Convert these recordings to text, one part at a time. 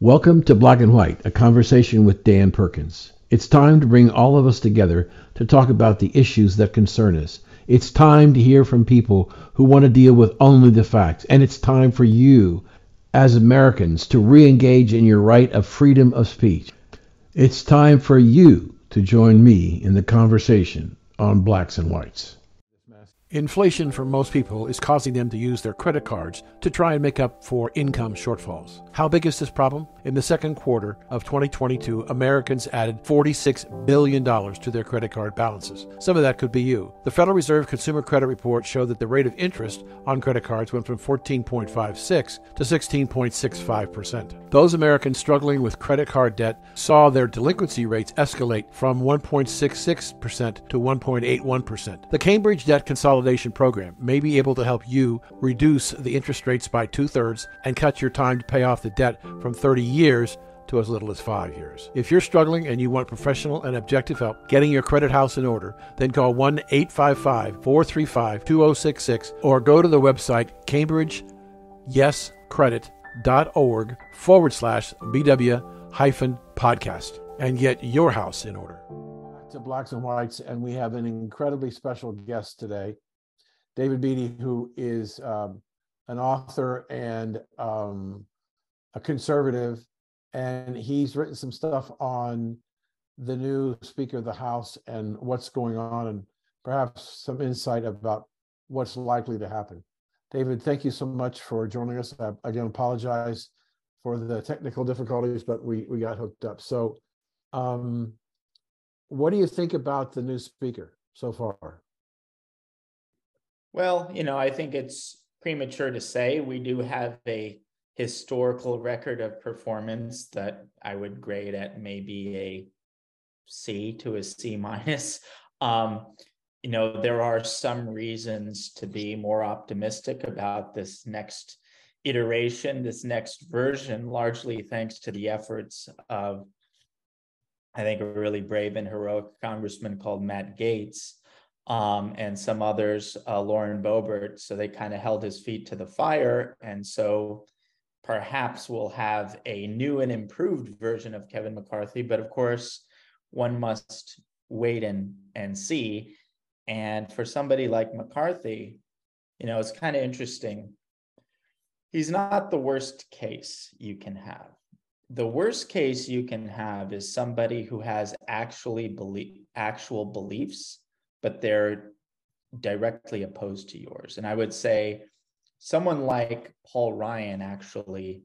Welcome to Black and White, a conversation with Dan Perkins. It's time to bring all of us together to talk about the issues that concern us. It's time to hear from people who want to deal with only the facts. And it's time for you, as Americans, to re engage in your right of freedom of speech. It's time for you to join me in the conversation on blacks and whites. Inflation for most people is causing them to use their credit cards to try and make up for income shortfalls. How big is this problem? In the second quarter of 2022, Americans added $46 billion to their credit card balances. Some of that could be you. The Federal Reserve Consumer Credit Report showed that the rate of interest on credit cards went from 14.56 to 16.65%. Those Americans struggling with credit card debt saw their delinquency rates escalate from 1.66% to 1.81%. The Cambridge Debt Consolidation Program may be able to help you reduce the interest rates by two thirds and cut your time to pay off the debt from 30 years to as little as five years. If you're struggling and you want professional and objective help getting your credit house in order, then call 1 855 435 2066 or go to the website cambridgeyescredit.org forward slash BW hyphen podcast and get your house in order. To Blacks and Whites, and we have an incredibly special guest today, David Beattie, who is um, an author and um, a conservative, and he's written some stuff on the new Speaker of the House and what's going on, and perhaps some insight about what's likely to happen. David, thank you so much for joining us. I again apologize for the technical difficulties, but we we got hooked up. So, um, what do you think about the new speaker so far? Well, you know, I think it's premature to say. We do have a historical record of performance that I would grade at maybe a C to a C minus. Um, you know, there are some reasons to be more optimistic about this next iteration, this next version, largely thanks to the efforts of, I think, a really brave and heroic congressman called Matt Gaetz. Um, and some others, uh, Lauren Boebert. So they kind of held his feet to the fire. And so perhaps we'll have a new and improved version of Kevin McCarthy. But of course, one must wait and, and see. And for somebody like McCarthy, you know, it's kind of interesting. He's not the worst case you can have. The worst case you can have is somebody who has actually believe actual beliefs, but they're directly opposed to yours. And I would say someone like Paul Ryan actually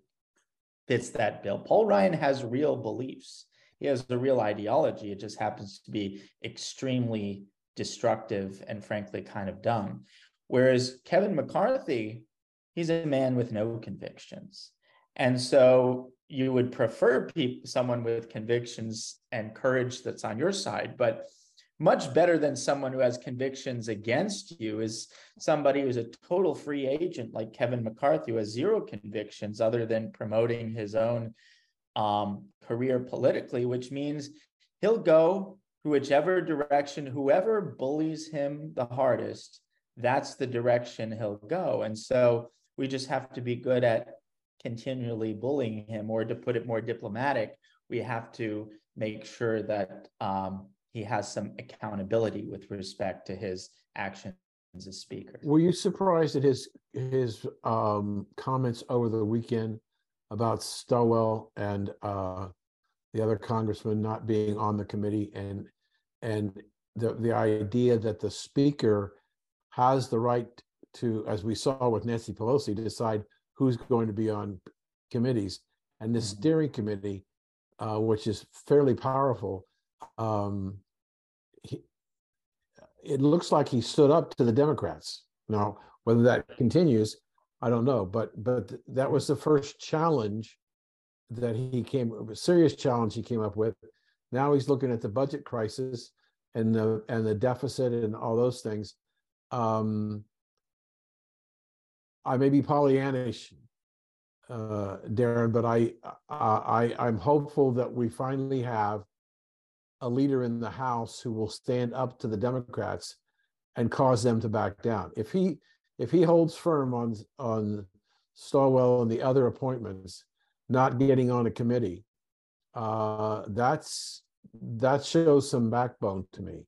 fits that bill. Paul Ryan has real beliefs. He has a real ideology. It just happens to be extremely destructive and frankly kind of dumb. Whereas Kevin McCarthy, he's a man with no convictions. And so you would prefer someone with convictions and courage that's on your side. But much better than someone who has convictions against you is somebody who's a total free agent like Kevin McCarthy, who has zero convictions other than promoting his own um, career politically, which means he'll go whichever direction, whoever bullies him the hardest, that's the direction he'll go. And so we just have to be good at continually bullying him, or to put it more diplomatic, we have to make sure that um, he has some accountability with respect to his actions as speaker. Were you surprised at his his um, comments over the weekend about Swalwell and uh, the other congressman not being on the committee and and the the idea that the speaker has the right to, as we saw with Nancy Pelosi, decide who's going to be on committees, and the mm-hmm. steering committee, uh, which is fairly powerful, um, it looks like he stood up to the Democrats. Now, whether that continues, I don't know. But but that was the first challenge that he came a serious challenge he came up with. Now he's looking at the budget crisis and the and the deficit and all those things. Um, I may be Pollyannish, uh, Darren, but I, I I'm hopeful that we finally have a leader in the House who will stand up to the Democrats and cause them to back down. If he if he holds firm on on Swalwell and the other appointments, not getting on a committee, uh, that's that shows some backbone to me.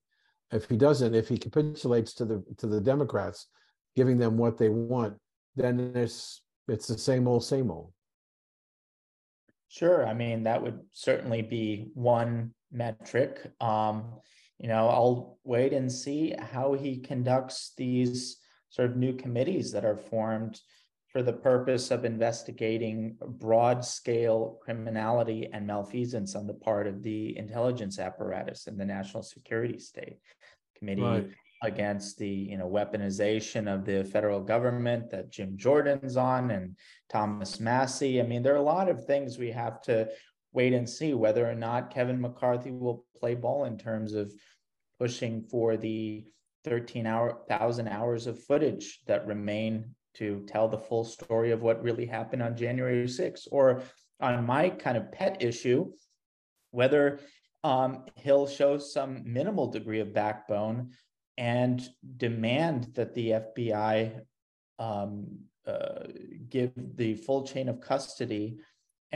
If he doesn't, if he capitulates to the to the Democrats, giving them what they want, then it's it's the same old, same old. Sure. I mean, that would certainly be one metric. Um, you know, I'll wait and see how he conducts these sort of new committees that are formed for the purpose of investigating broad scale criminality and malfeasance on the part of the intelligence apparatus and the national security state committee right. against the you know weaponization of the federal government that Jim Jordan's on and Thomas Massie I mean, there are a lot of things we have to wait and see whether or not Kevin McCarthy will play ball in terms of pushing for the 13 hour thousand hours of footage that remain to tell the full story of what really happened on January 6th, or on my kind of pet issue, whether um, he'll show some minimal degree of backbone and demand that the FBI um, uh, give the full chain of custody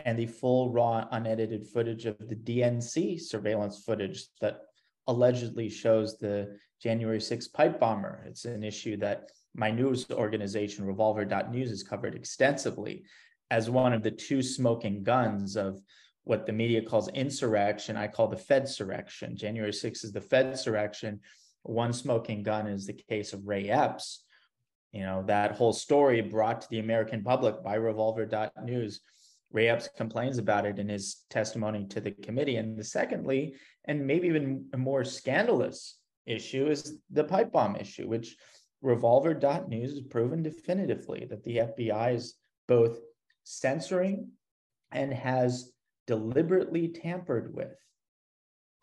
and the full raw unedited footage of the DNC surveillance footage that allegedly shows the January 6th pipe bomber. It's an issue that my news organization, Revolver.news, has covered extensively as one of the two smoking guns of what the media calls insurrection. I call the Fed surrection. January 6th is the Fed surrection. One smoking gun is the case of Ray Epps. You know, that whole story brought to the American public by Revolver.news. Ray Epps complains about it in his testimony to the committee. And the secondly, and maybe even a more scandalous issue is the pipe bomb issue, which Revolver.news has proven definitively that the FBI is both censoring and has deliberately tampered with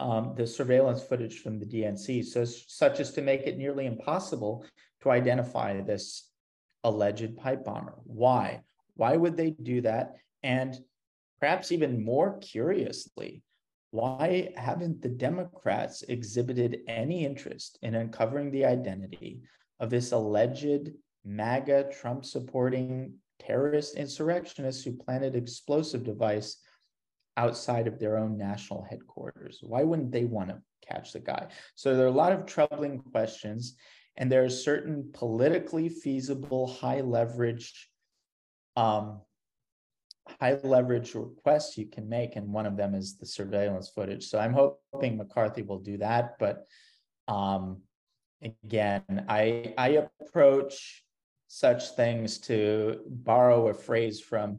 um, the surveillance footage from the DNC, so such as to make it nearly impossible to identify this alleged pipe bomber. Why? Why would they do that? And perhaps even more curiously, why haven't the Democrats exhibited any interest in uncovering the identity of this alleged MAGA Trump supporting terrorist insurrectionists who planted explosive device outside of their own national headquarters? Why wouldn't they want to catch the guy? So there are a lot of troubling questions, and there are certain politically feasible, high leverage, um, high leverage requests you can make, and one of them is the surveillance footage. So I'm hoping McCarthy will do that, but um, again, I I approach such things to borrow a phrase from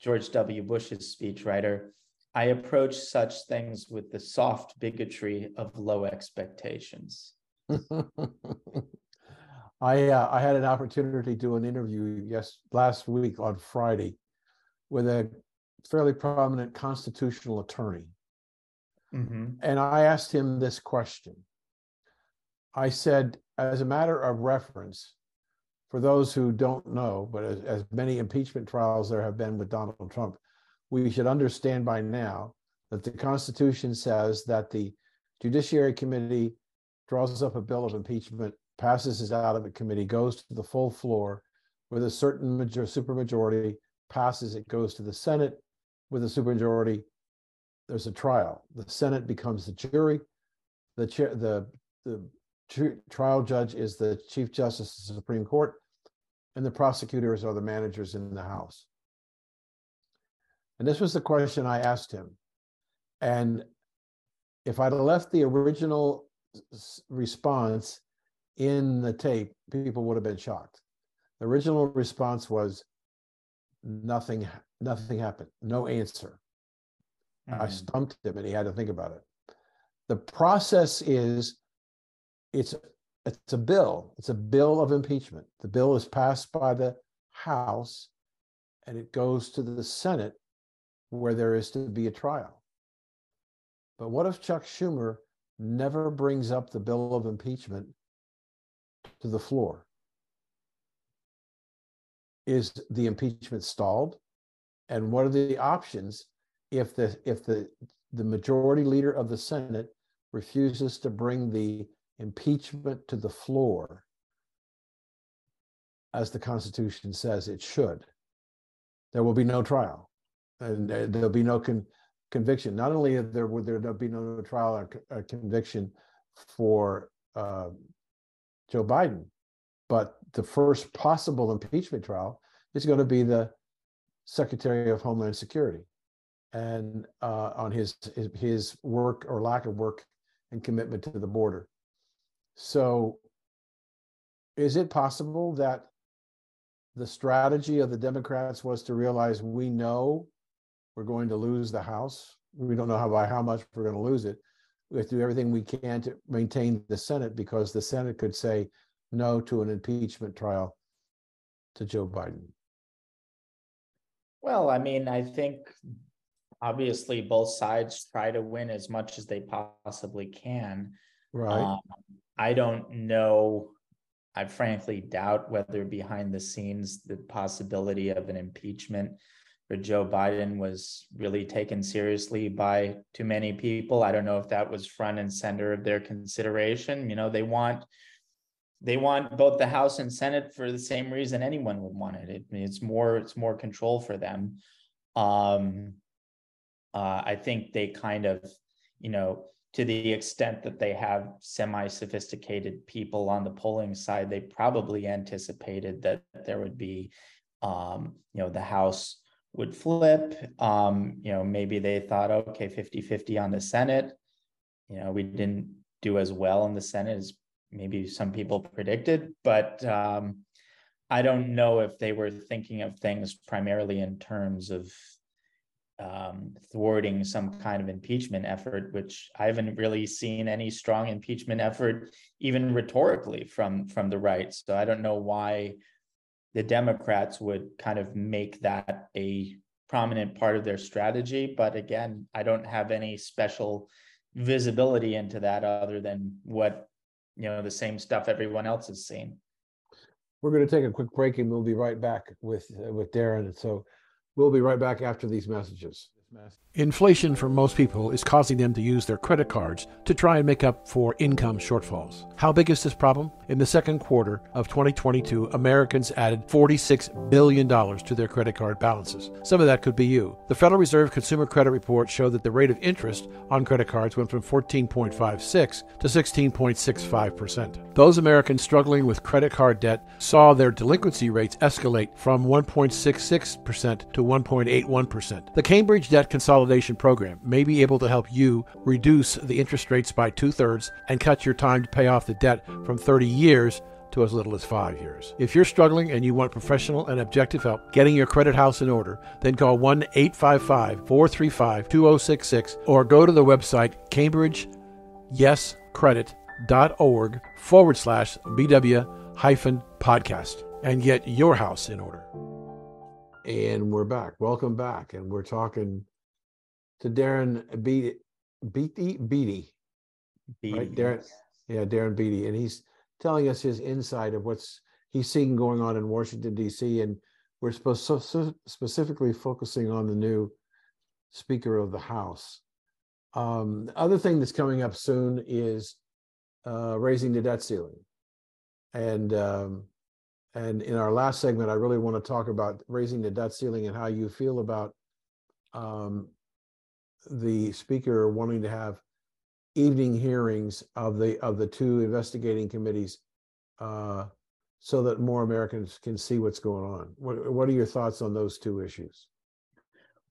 George W. Bush's speechwriter. I approach such things with the soft bigotry of low expectations. I uh, I had an opportunity to do an interview yes last week on Friday with a fairly prominent constitutional attorney, mm-hmm. and I asked him this question. I said, as a matter of reference, for those who don't know, but as, as many impeachment trials there have been with Donald Trump, we should understand by now that the Constitution says that the Judiciary Committee draws up a bill of impeachment, passes it out of the committee, goes to the full floor with a certain major, supermajority, passes it, goes to the Senate with a supermajority. There's a trial. The Senate becomes the jury. The chair, the the trial judge is the Chief Justice of the Supreme Court, and the prosecutors are the managers in the House. And this was the question I asked him. And if I'd left the original response in the tape, people would have been shocked. The original response was nothing, nothing happened, no answer. Mm-hmm. I stumped him and he had to think about it. The process is it's it's a bill. It's a bill of impeachment. The bill is passed by the House and it goes to the Senate where there is to be a trial. But what if Chuck Schumer never brings up the bill of impeachment to the floor? Is the impeachment stalled? And what are the options if the if the the majority leader of the Senate refuses to bring the impeachment to the floor as the Constitution says it should, there will be no trial. and there'll be no con- conviction. Not only there would there be no trial or, conviction for uh, Joe Biden, but the first possible impeachment trial is going to be the Secretary of Homeland Security, and uh, on his, his work or lack of work and commitment to the border. So, is it possible that the strategy of the Democrats was to realize we know we're going to lose the House. We don't know how by how much we're going to lose it. We have to do everything we can to maintain the Senate because the Senate could say no to an impeachment trial to Joe Biden. Well, I mean, I think obviously both sides try to win as much as they possibly can. Right. Um, I don't know. I frankly doubt whether behind the scenes the possibility of an impeachment for Joe Biden was really taken seriously by too many people. I don't know if that was front and center of their consideration. You know, they want they want both the House and Senate for the same reason anyone would want it. it it's more it's more control for them. Um, uh, I think they kind of, you know, to the extent that they have semi-sophisticated people on the polling side, they probably anticipated that there would be, um, you know, the House would flip. Um, you know, maybe they thought, okay, 50 50 on the Senate. You know, we didn't do as well in the Senate as maybe some people predicted, but um, I don't know if they were thinking of things primarily in terms of um, thwarting some kind of impeachment effort, which I haven't really seen any strong impeachment effort, even rhetorically, from from the right. So I don't know why the Democrats would kind of make that a prominent part of their strategy. But again, I don't have any special visibility into that other than what you know the same stuff everyone else has seen. We're going to take a quick break and we'll be right back with uh, with Darren. So we'll be right back after these messages. Inflation for most people is causing them to use their credit cards to try and make up for income shortfalls. How big is this problem? In the second quarter of 2022, Americans added $46 billion to their credit card balances. Some of that could be you. The Federal Reserve Consumer Credit Report showed that the rate of interest on credit cards went from 14.56 to 16.65%. Those Americans struggling with credit card debt saw their delinquency rates escalate from 1.66% to 1.81%. The Cambridge Debt Consolidation Program may be able to help you reduce the interest rates by two thirds and cut your time to pay off the debt from 30 years to as little as five years. If you're struggling and you want professional and objective help getting your credit house in order, then call 1 855 435 2066 or go to the website cambridgeyescredit.org forward slash BW hyphen podcast and get your house in order. And we're back. Welcome back. And we're talking to Darren Beattie, Beattie, Beattie, Beattie. right? Darren, yeah, Darren Beattie, and he's telling us his insight of what's he's seeing going on in Washington D.C. And we're supposed so, so specifically focusing on the new Speaker of the House. Um, the other thing that's coming up soon is uh, raising the debt ceiling, and um, and in our last segment, I really want to talk about raising the debt ceiling and how you feel about um, the speaker wanting to have evening hearings of the of the two investigating committees uh, so that more Americans can see what's going on. What, what are your thoughts on those two issues?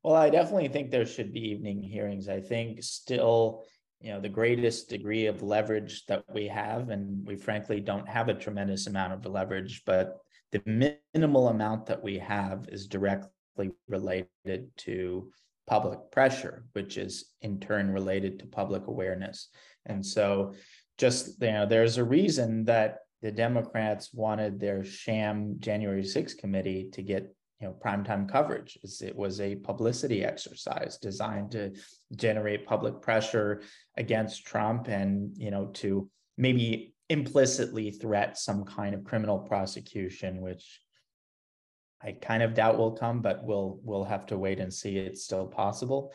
Well, I definitely think there should be evening hearings. I think still, you know, the greatest degree of leverage that we have, and we frankly don't have a tremendous amount of leverage, but the minimal amount that we have is directly related to public pressure, which is in turn related to public awareness. And so, just you know, there's a reason that the Democrats wanted their sham January 6th committee to get you know primetime coverage. It was a publicity exercise designed to generate public pressure against Trump and you know to maybe implicitly threat some kind of criminal prosecution, which I kind of doubt will come, but we'll we'll have to wait and see. It's still possible.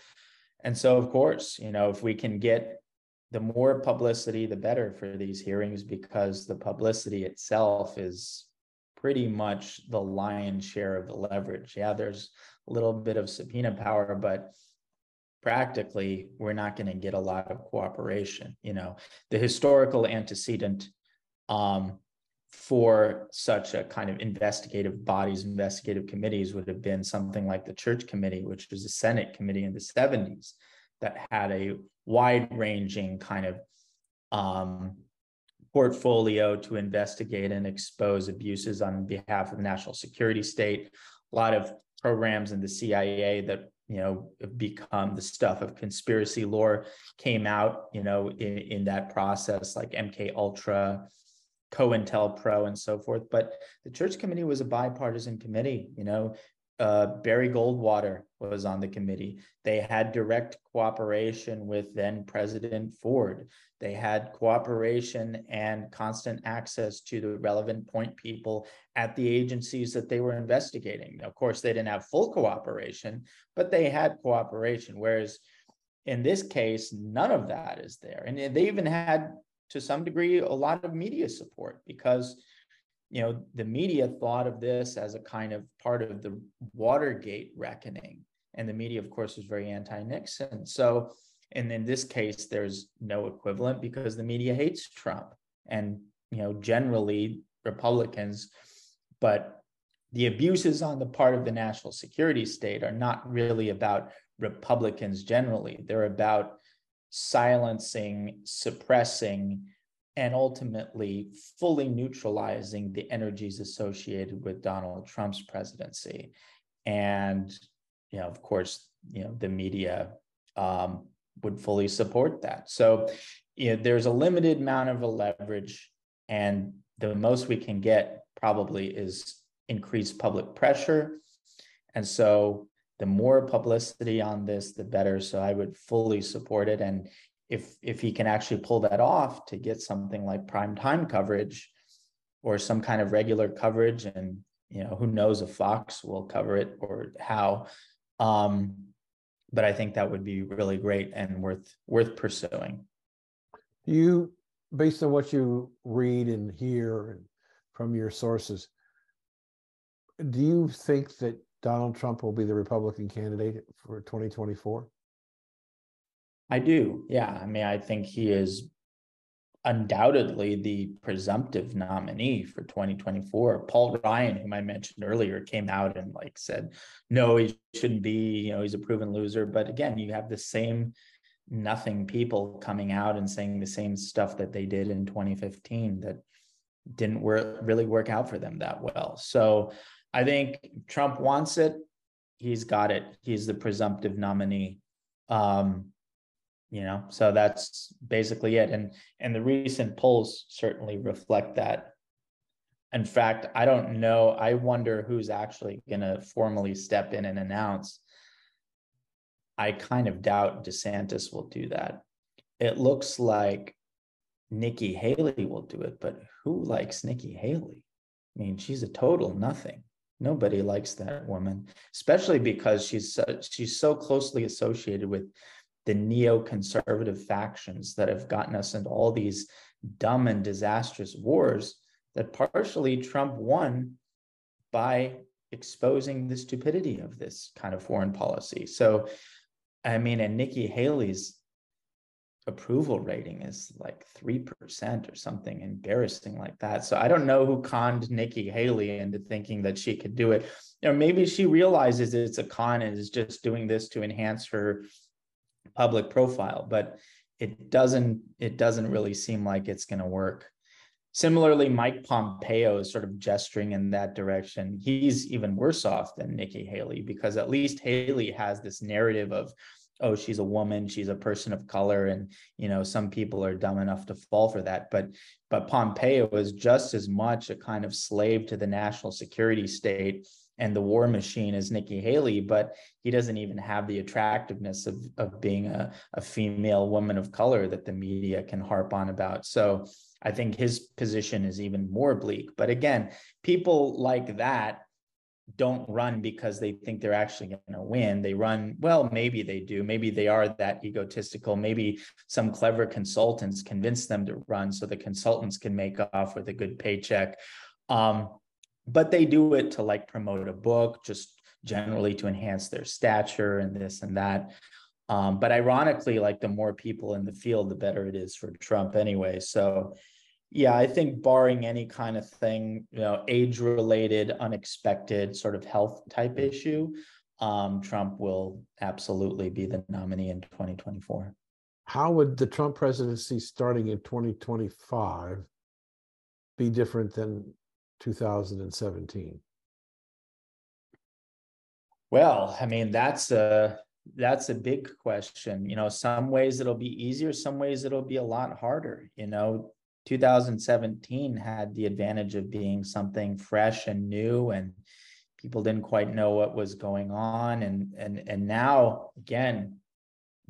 And so, of course, you know, if we can get the more publicity, the better for these hearings, because the publicity itself is pretty much the lion's share of the leverage. Yeah, there's a little bit of subpoena power, but practically we're not going to get a lot of cooperation. You know, the historical antecedent um, for such a kind of investigative bodies, investigative committees would have been something like the Church Committee, which was a Senate committee in the 70s that had a wide ranging kind of um, portfolio to investigate and expose abuses on behalf of the national security state. A lot of programs in the CIA that you know become the stuff of conspiracy lore came out you know in, in that process like MK Ultra, COINTELPRO, and so forth. But the Church Committee was a bipartisan committee. You know, uh, Barry Goldwater was on the committee. They had direct cooperation with then President Ford. They had cooperation and constant access to the relevant point people at the agencies that they were investigating. Of course, they didn't have full cooperation, but they had cooperation. Whereas in this case, none of that is there. And they even had, to some degree, a lot of media support because you know, the media thought of this as a kind of part of the Watergate reckoning. And the media, of course, was very anti Nixon. So, and in this case, there's no equivalent because the media hates Trump and, you know, generally Republicans. But the abuses on the part of the national security state are not really about Republicans generally. They're about silencing, suppressing, and ultimately fully neutralizing the energies associated with Donald Trump's presidency. And, you know, of course, you know, the media um, would fully support that. So, you know, there's a limited amount of a leverage, and the most we can get probably is increased public pressure. And so, the more publicity on this, the better. So, I would fully support it. And if if he can actually pull that off to get something like prime time coverage or some kind of regular coverage and you know who knows if fox will cover it or how um, but i think that would be really great and worth worth pursuing you based on what you read and hear and from your sources do you think that donald trump will be the republican candidate for 2024 I do. Yeah. I mean, I think he is undoubtedly the presumptive nominee for 2024. Paul Ryan, whom I mentioned earlier, came out and like said, no, he shouldn't be, you know, he's a proven loser. But again, you have the same nothing people coming out and saying the same stuff that they did in 2015 that didn't work really work out for them that well. So I think Trump wants it. He's got it. He's the presumptive nominee. Um, you know so that's basically it. And and the recent polls certainly reflect that. In fact i don't know. I wonder who's actually going to formally step in and announce. I kind of doubt desantis will do that. It looks like nikki haley will do it but who likes nikki haley? I mean she's a total nothing nobody likes that woman especially because she's so, she's so closely associated with the neoconservative factions that have gotten us into all these dumb and disastrous wars that partially Trump won by exposing the stupidity of this kind of foreign policy. So, I mean, and Nikki Haley's approval rating is like 3% or something embarrassing like that. So I don't know who conned Nikki Haley into thinking that she could do it. Know, maybe she realizes it's a con and is just doing this to enhance her public profile, but it doesn't it doesn't really seem like it's going to work. Similarly, Mike Pompeo is sort of gesturing in that direction. He's even worse off than Nikki Haley because at least Haley has this narrative of, oh, she's a woman, she's a person of color, and you know some people are dumb enough to fall for that. But but Pompeo was just as much a kind of slave to the national security state and the war machine is Nikki Haley, but he doesn't even have the attractiveness of, of being a, a female woman of color that the media can harp on about. So I think his position is even more bleak. But again, people like that don't run because they think they're actually going to win. They run, well, maybe they do. Maybe they are that egotistical. Maybe some clever consultants convince them to run so the consultants can make off with a good paycheck. Um, but they do it to like promote a book, just generally to enhance their stature and this and that. Um, but ironically, like the more people in the field, the better it is for Trump anyway. So, yeah, I think barring any kind of thing, you know, age related, unexpected sort of health type issue, um, Trump will absolutely be the nominee in 2024. How would the Trump presidency starting in 2025 be different than 2017? Well, I mean, that's a that's a big question. You know, some ways it'll be easier, some ways it'll be a lot harder. You know, 2017 had the advantage of being something fresh and new and people didn't quite know what was going on. And and and now again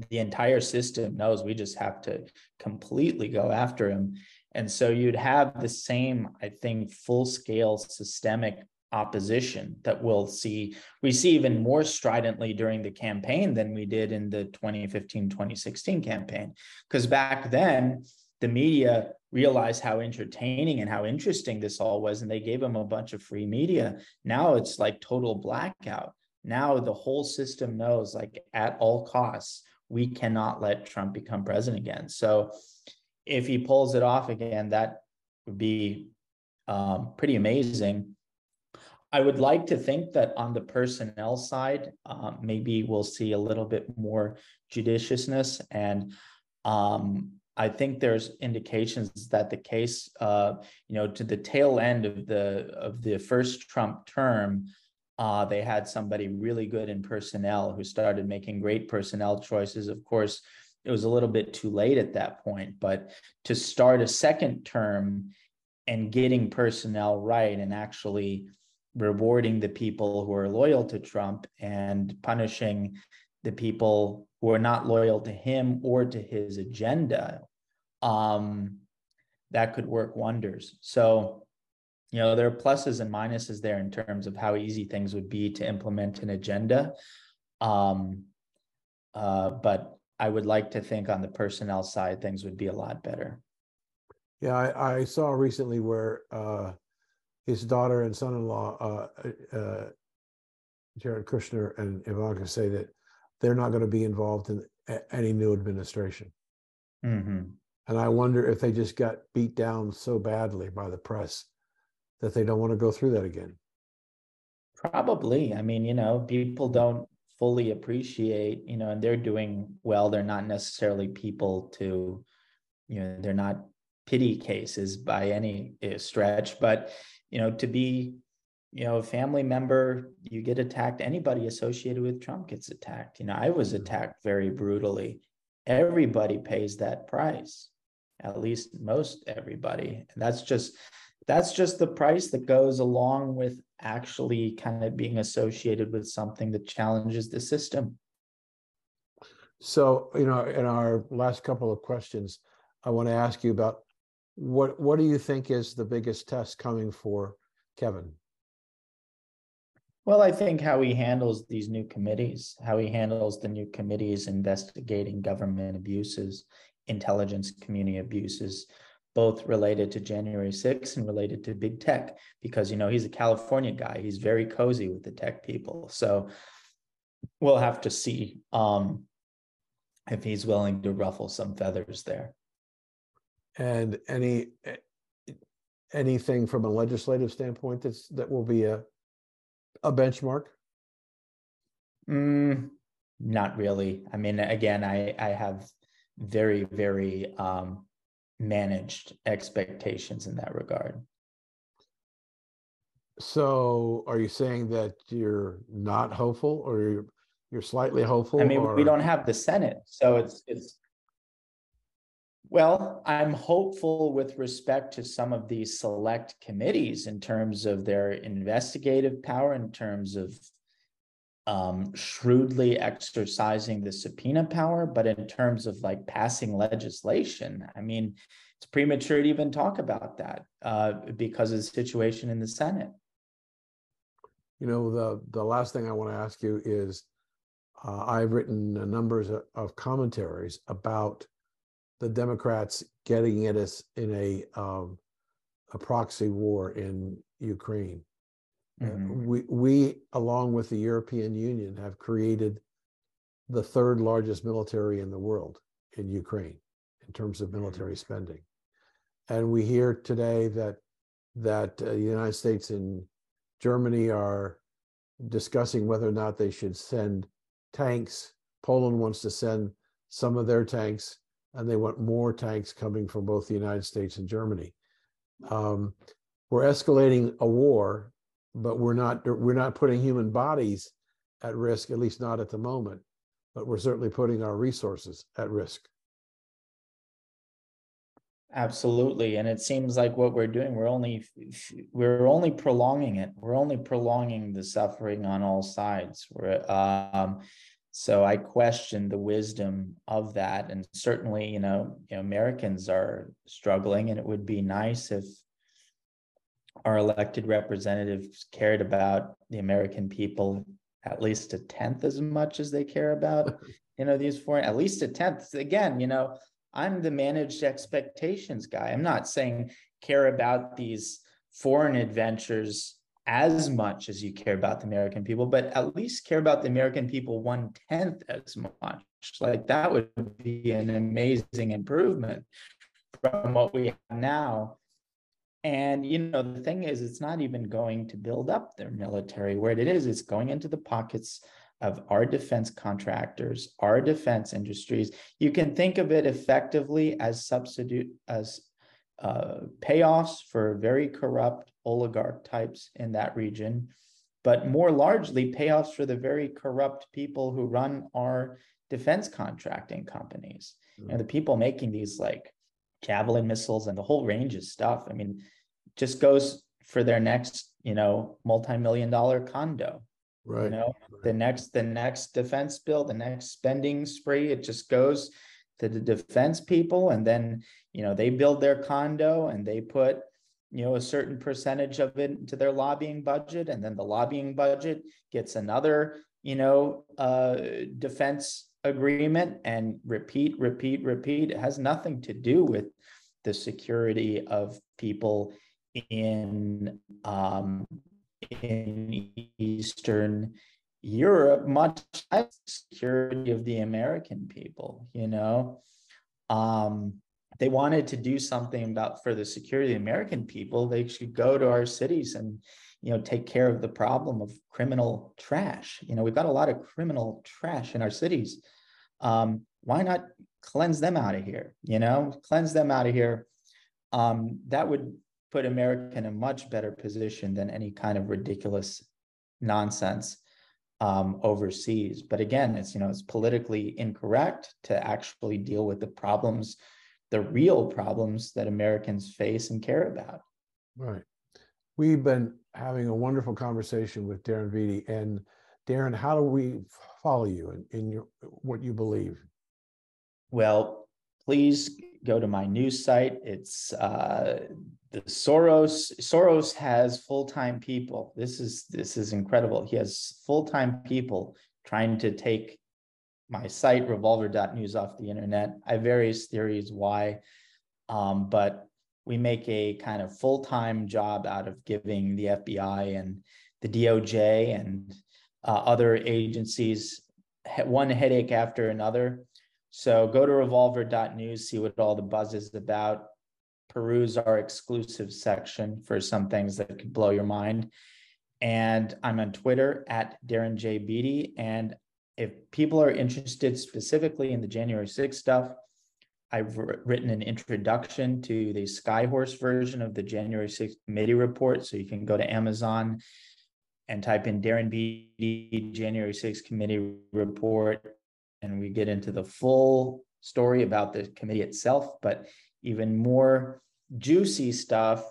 the entire system knows we just have to completely go after him. And so you'd have the same i think full scale systemic opposition that we'll see. We see even more stridently during the campaign than we did in the 2015-2016 campaign because back then the media realized how entertaining and how interesting this all was and they gave him a bunch of free media. Now it's like total blackout. Now the whole system knows like at all costs we cannot let trump become president again. So if he pulls it off again that would be um, pretty amazing. I would like to think that on the personnel side, uh, maybe we'll see a little bit more judiciousness. And um, I think there's indications that the case, uh, you know, to the tail end of the of the first Trump term, uh, they had somebody really good in personnel who started making great personnel choices. Of course, it was a little bit too late at that point, but to start a second term and getting personnel right and actually rewarding the people who are loyal to Trump and punishing the people who are not loyal to him or to his agenda, um, that could work wonders. So, you know, there are pluses and minuses there in terms of how easy things would be to implement an agenda. Um, uh, but I would like to think on the personnel side, things would be a lot better. Yeah, I, I saw recently where uh, his daughter and son-in-law, uh, uh, Jared Kushner and Ivanka, say that they're not going to be involved in any new administration. Mm-hmm. And I wonder if they just got beat down so badly by the press that they don't want to go through that again. Probably. I mean, you know, people don't fully appreciate, you know, and they're doing well. They're not necessarily people to, you know, they're not pity cases by any eh, stretch, but you know, to be, you know, a family member, you get attacked. Anybody associated with Trump gets attacked. You know, I was mm-hmm. attacked very brutally. Everybody pays that price, at least most everybody. And that's just that's just the price that goes along with actually kind of being associated with something that challenges the system. So, you know, in our last couple of questions, I want to ask you about what what do you think is the biggest test coming for Kevin? Well, I think how he handles these new committees, how he handles the new committees investigating government abuses, intelligence community abuses, both related to January 6th and related to big tech, because you know he's a California guy. He's very cozy with the tech people. So we'll have to see um, if he's willing to ruffle some feathers there. And any anything from a legislative standpoint that's that will be a a benchmark? Mm, not really. I mean, again, I I have very very um, managed expectations in that regard. So, are you saying that you're not hopeful, or you're you're slightly hopeful? I mean, or... we don't have the Senate, so it's it's well, I'm hopeful with respect to some of these select committees in terms of their investigative power, in terms of um, shrewdly exercising the subpoena power, but in terms of like passing legislation, I mean, it's premature to even talk about that uh, because of the situation in the Senate. You know, the the last thing I want to ask you is, uh, I've written a numbers of commentaries about the Democrats getting at us in a um, a proxy war in Ukraine. Uh, Mhm. we, we, along with the European Union, have created the third largest military in the world in Ukraine in terms of military spending. And we hear today that that uh, the United States and Germany are discussing whether or not they should send tanks. Poland wants to send some of their tanks, and they want more tanks coming from both the United States and Germany. Um, we're escalating a war, but we're not we're not putting human bodies at risk, at least not at the moment. But we're certainly putting our resources at risk. Absolutely, and it seems like what we're doing, we're only we're only prolonging it. We're only prolonging the suffering on all sides. We're um, so I question the wisdom of that, and certainly, you know, you know, Americans are struggling, and it would be nice if our elected representatives cared about the American people at least a tenth as much as they care about, you know, these foreign, at least a tenth. Again, you know, I'm the managed expectations guy. I'm not saying care about these foreign adventures as much as you care about the American people, but at least care about the American people one tenth as much. Like that would be an amazing improvement from what we have now. And you know, the thing is, it's not even going to build up their military. Where it is, it's going into the pockets of our defense contractors, our defense industries. You can think of it effectively as substitute as uh, payoffs for very corrupt oligarch types in that region, but more largely payoffs for the very corrupt people who run our defense contracting companies. You know, the people making these like javelin missiles and the whole range of stuff. I mean, just goes for their next, you know, multi-million dollar condo. Right. You know, the next the next defense bill, the next spending spree, it just goes to the defense people, and then you know they build their condo and they put you know a certain percentage of it into their lobbying budget, and then the lobbying budget gets another you know uh, defense agreement, and repeat, repeat, repeat. It has nothing to do with the security of people in um, in Eastern Europe, much less security of the American people, you know. Um, they wanted to do something about for the security of the American people, they should go to our cities and you know take care of the problem of criminal trash. You know, we've got a lot of criminal trash in our cities. Um, why not cleanse them out of here? You know, cleanse them out of here. Um, that would put America in a much better position than any kind of ridiculous nonsense um, overseas. But again, it's you know it's politically incorrect to actually deal with the problems, the real problems that Americans face and care about. Right. We've been having a wonderful conversation with Darren Vitti. And Darren, how do we follow you in, in your what you believe? Well, please go to my news site. It's uh, the Soros. Soros has full-time people. This is this is incredible. He has full-time people trying to take my site revolver.news off the internet. I have various theories why, um, but we make a kind of full-time job out of giving the FBI and the DOJ and uh, other agencies one headache after another. So go to revolver.news, see what all the buzz is about. Peruse our exclusive section for some things that could blow your mind. And I'm on Twitter at Darren J. Beattie. And if people are interested specifically in the January 6th stuff, I've written an introduction to the Skyhorse version of the January 6th committee report. So you can go to Amazon and type in Darren Beattie January 6th committee report and we get into the full story about the committee itself, but even more juicy stuff,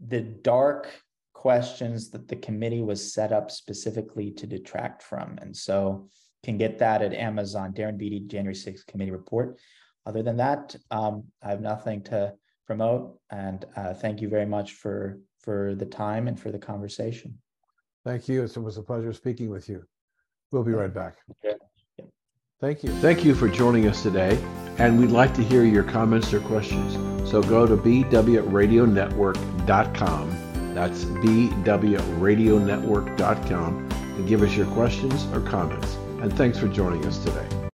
the dark questions that the committee was set up specifically to detract from. And so can get that at Amazon, Darren Beattie, January 6th committee report. Other than that, um, I have nothing to promote. And uh, thank you very much for, for the time and for the conversation. Thank you. It was a pleasure speaking with you. We'll be right back. Okay. Thank you. Thank you for joining us today, and we'd like to hear your comments or questions. So go to bwradionetwork.com That's bwradionetwork.com and give us your questions or comments. And thanks for joining us today.